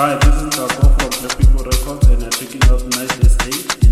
Hi, this is Jaco from Black People Records and I'm checking out. Nice SA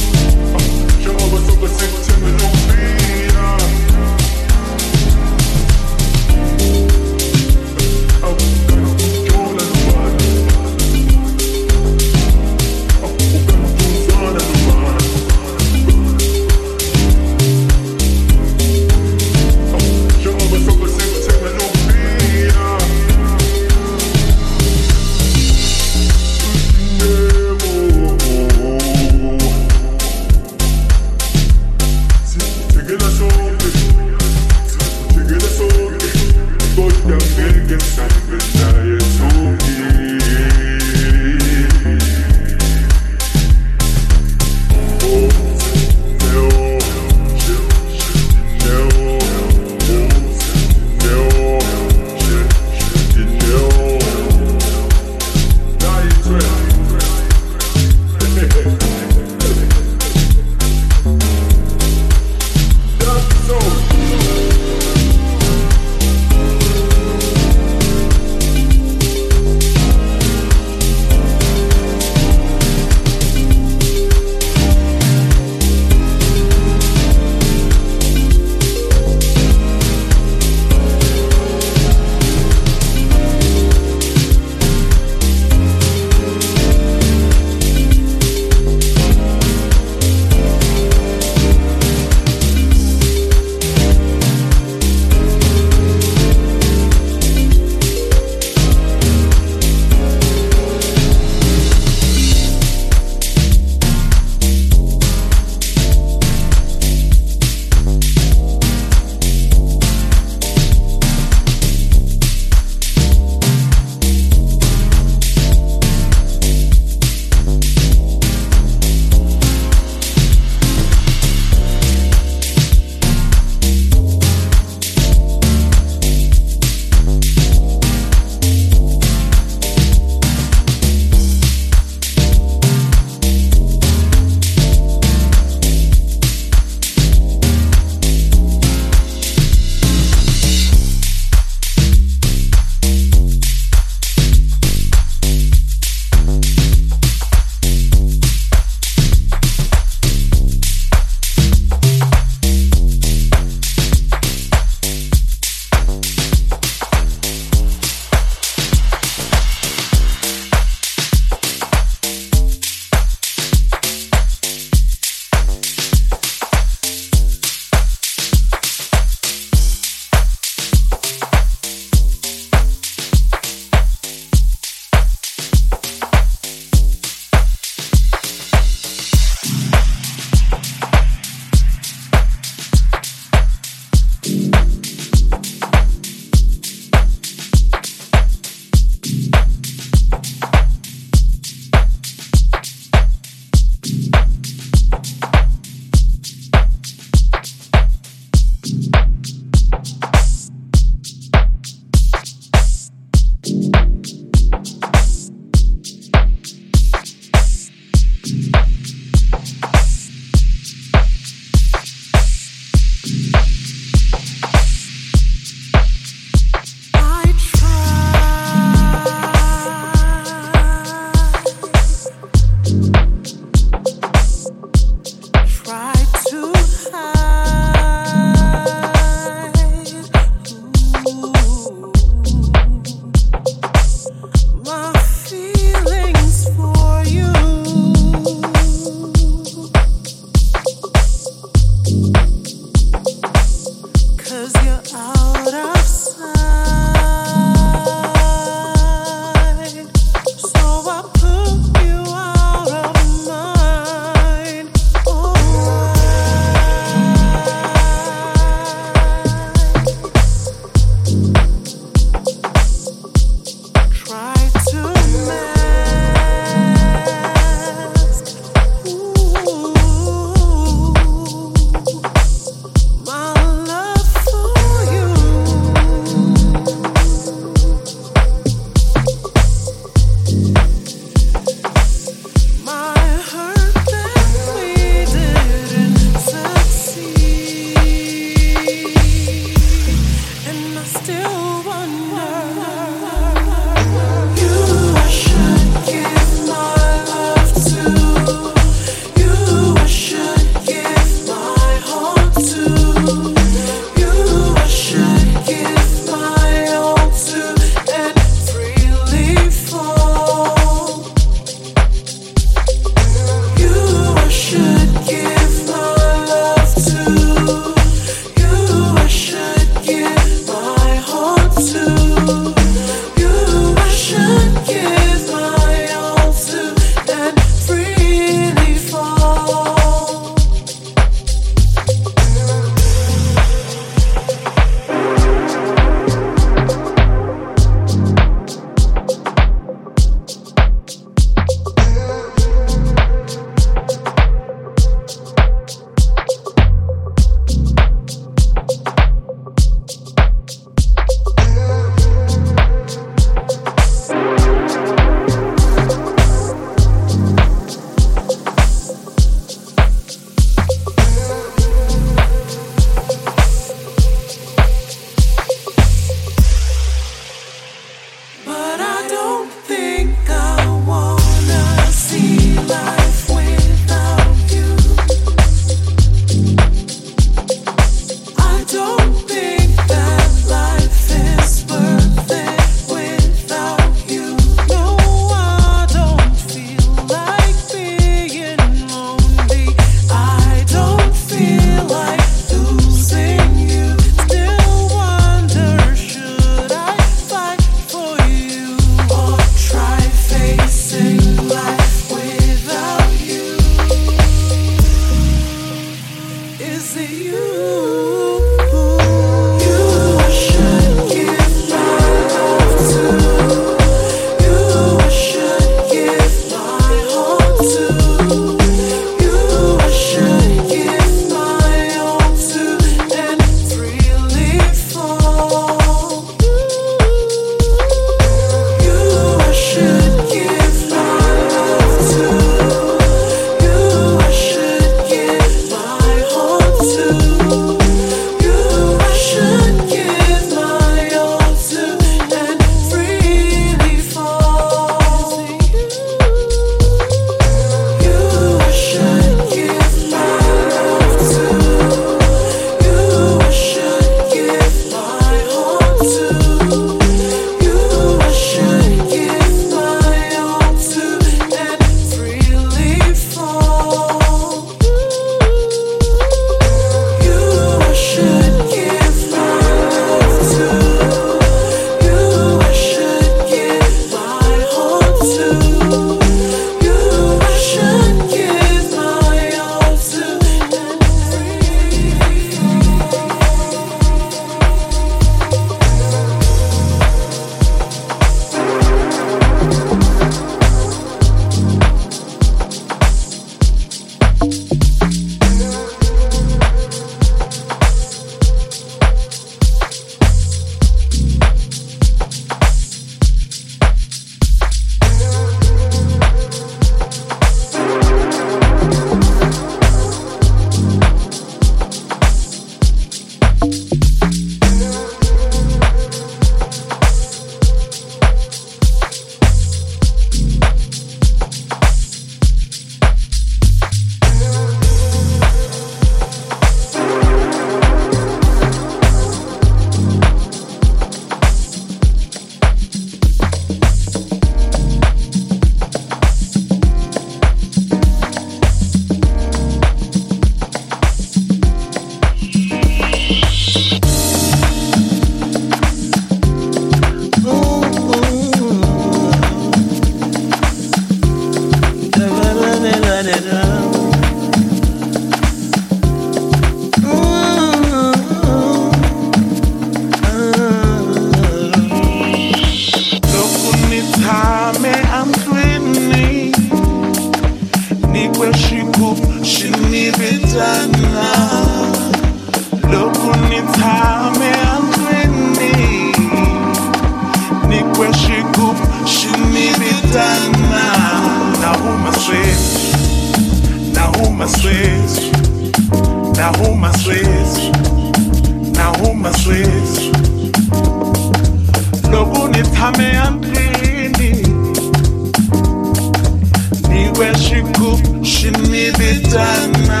ni kwe xigubu xi ni vitana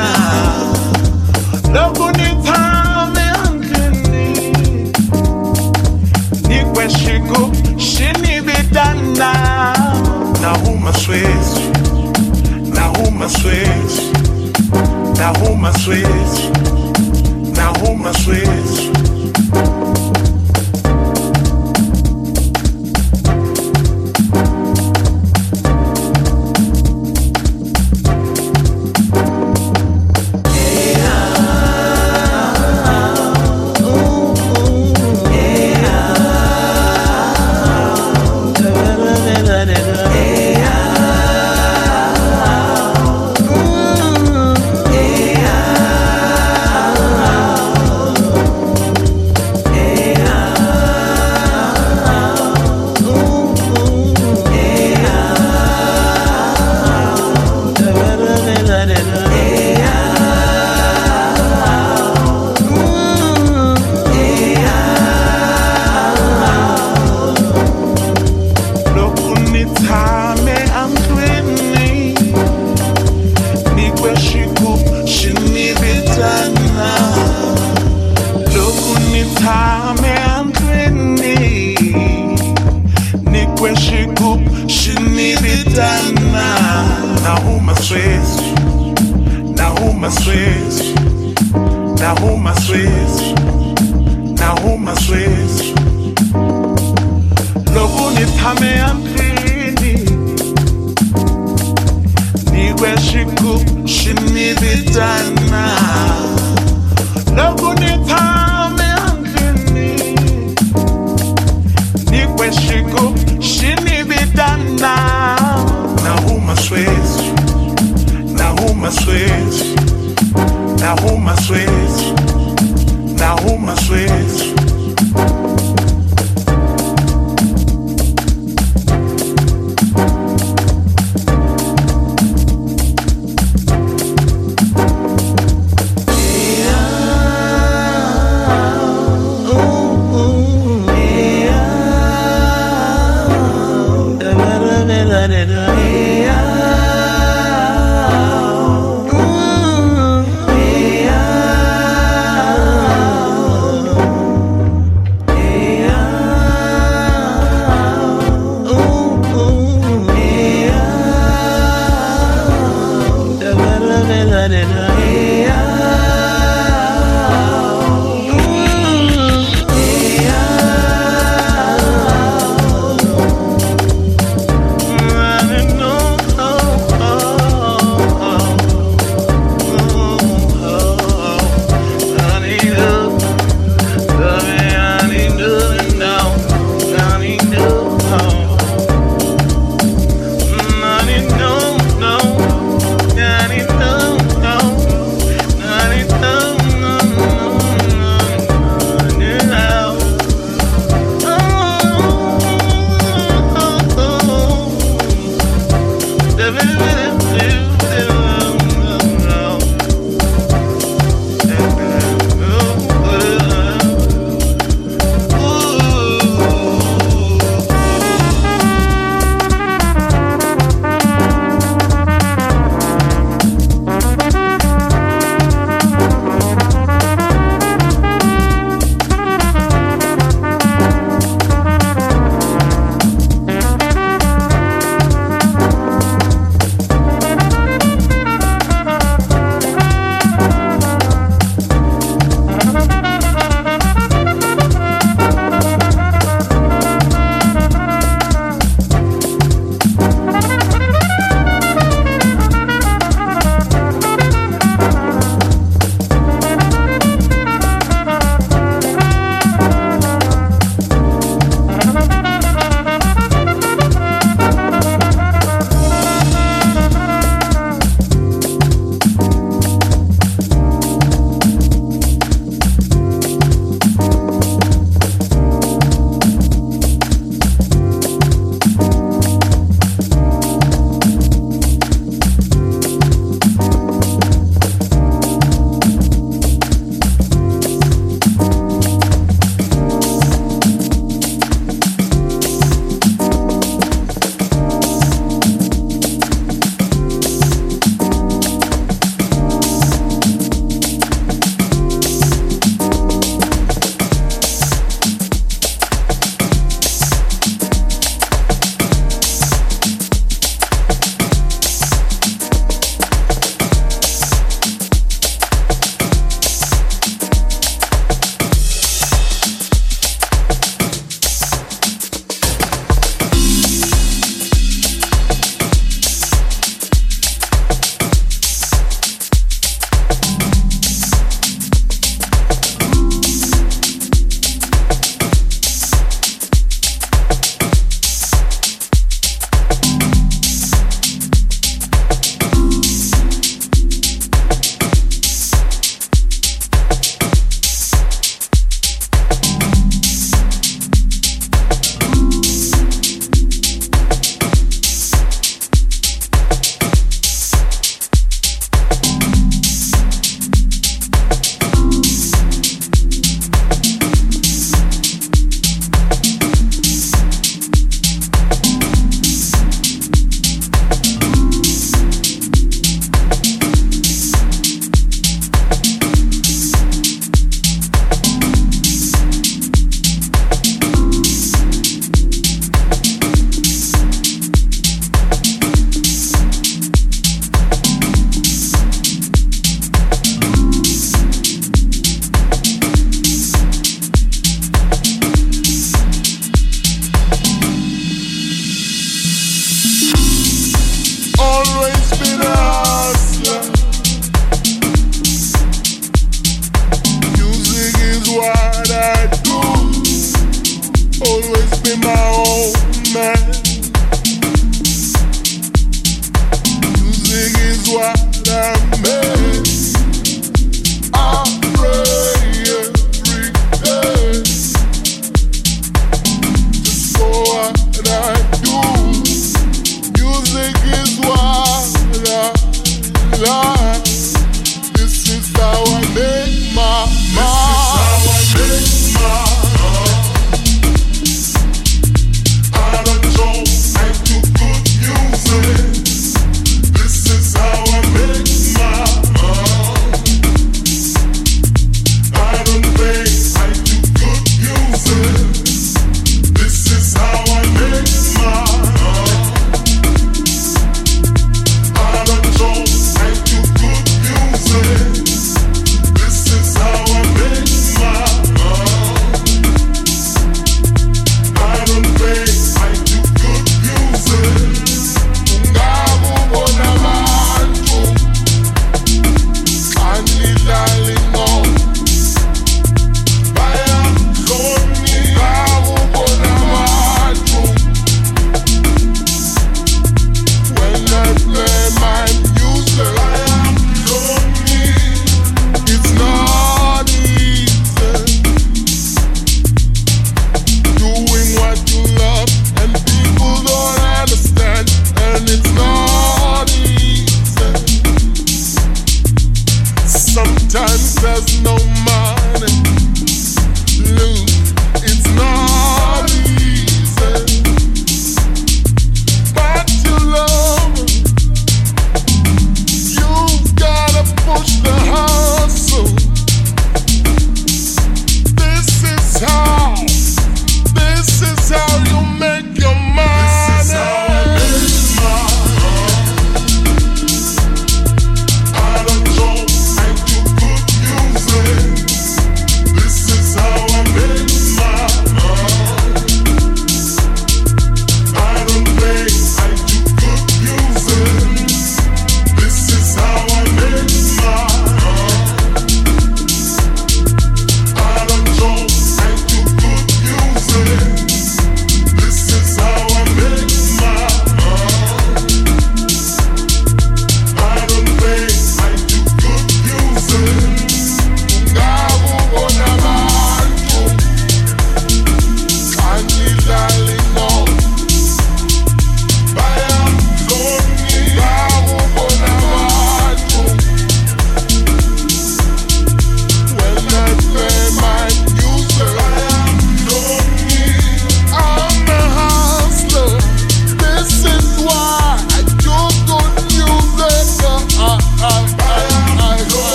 loko ni tshame andlwini ni kwe xigubu xi ni vitana nahuma swezi nahuma swezi nahuma swezi nahuma swezi loko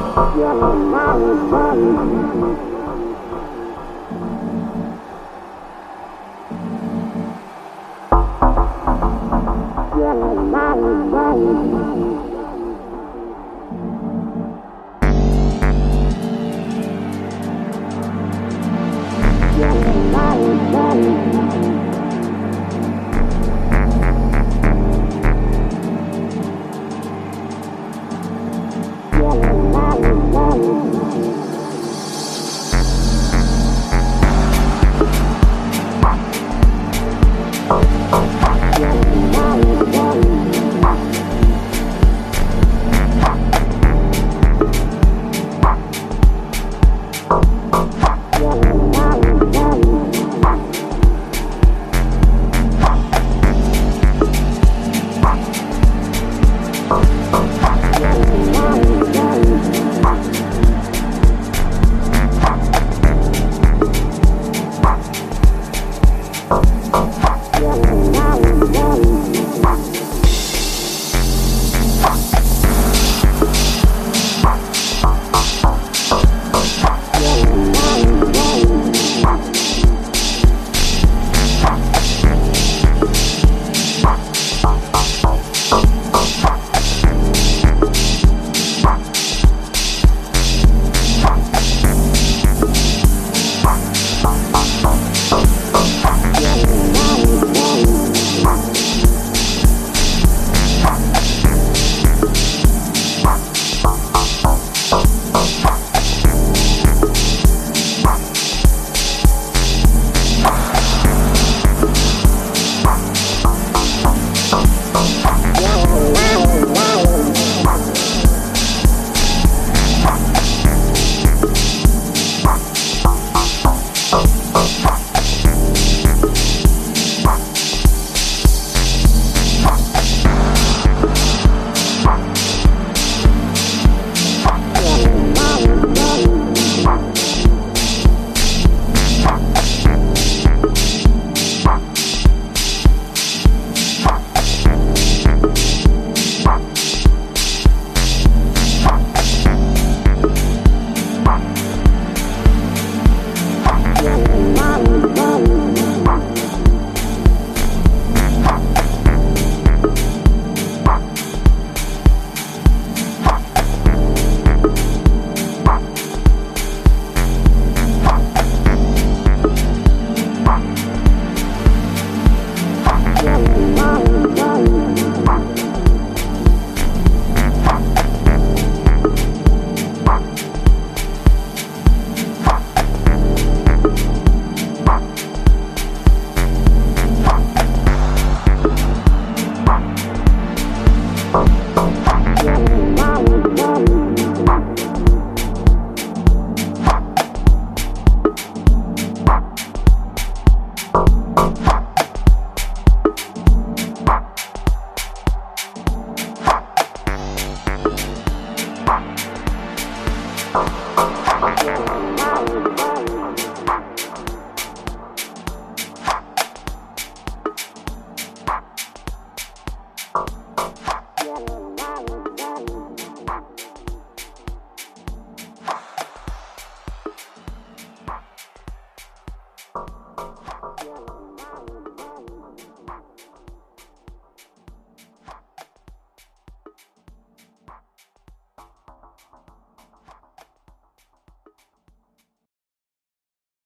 Thank you.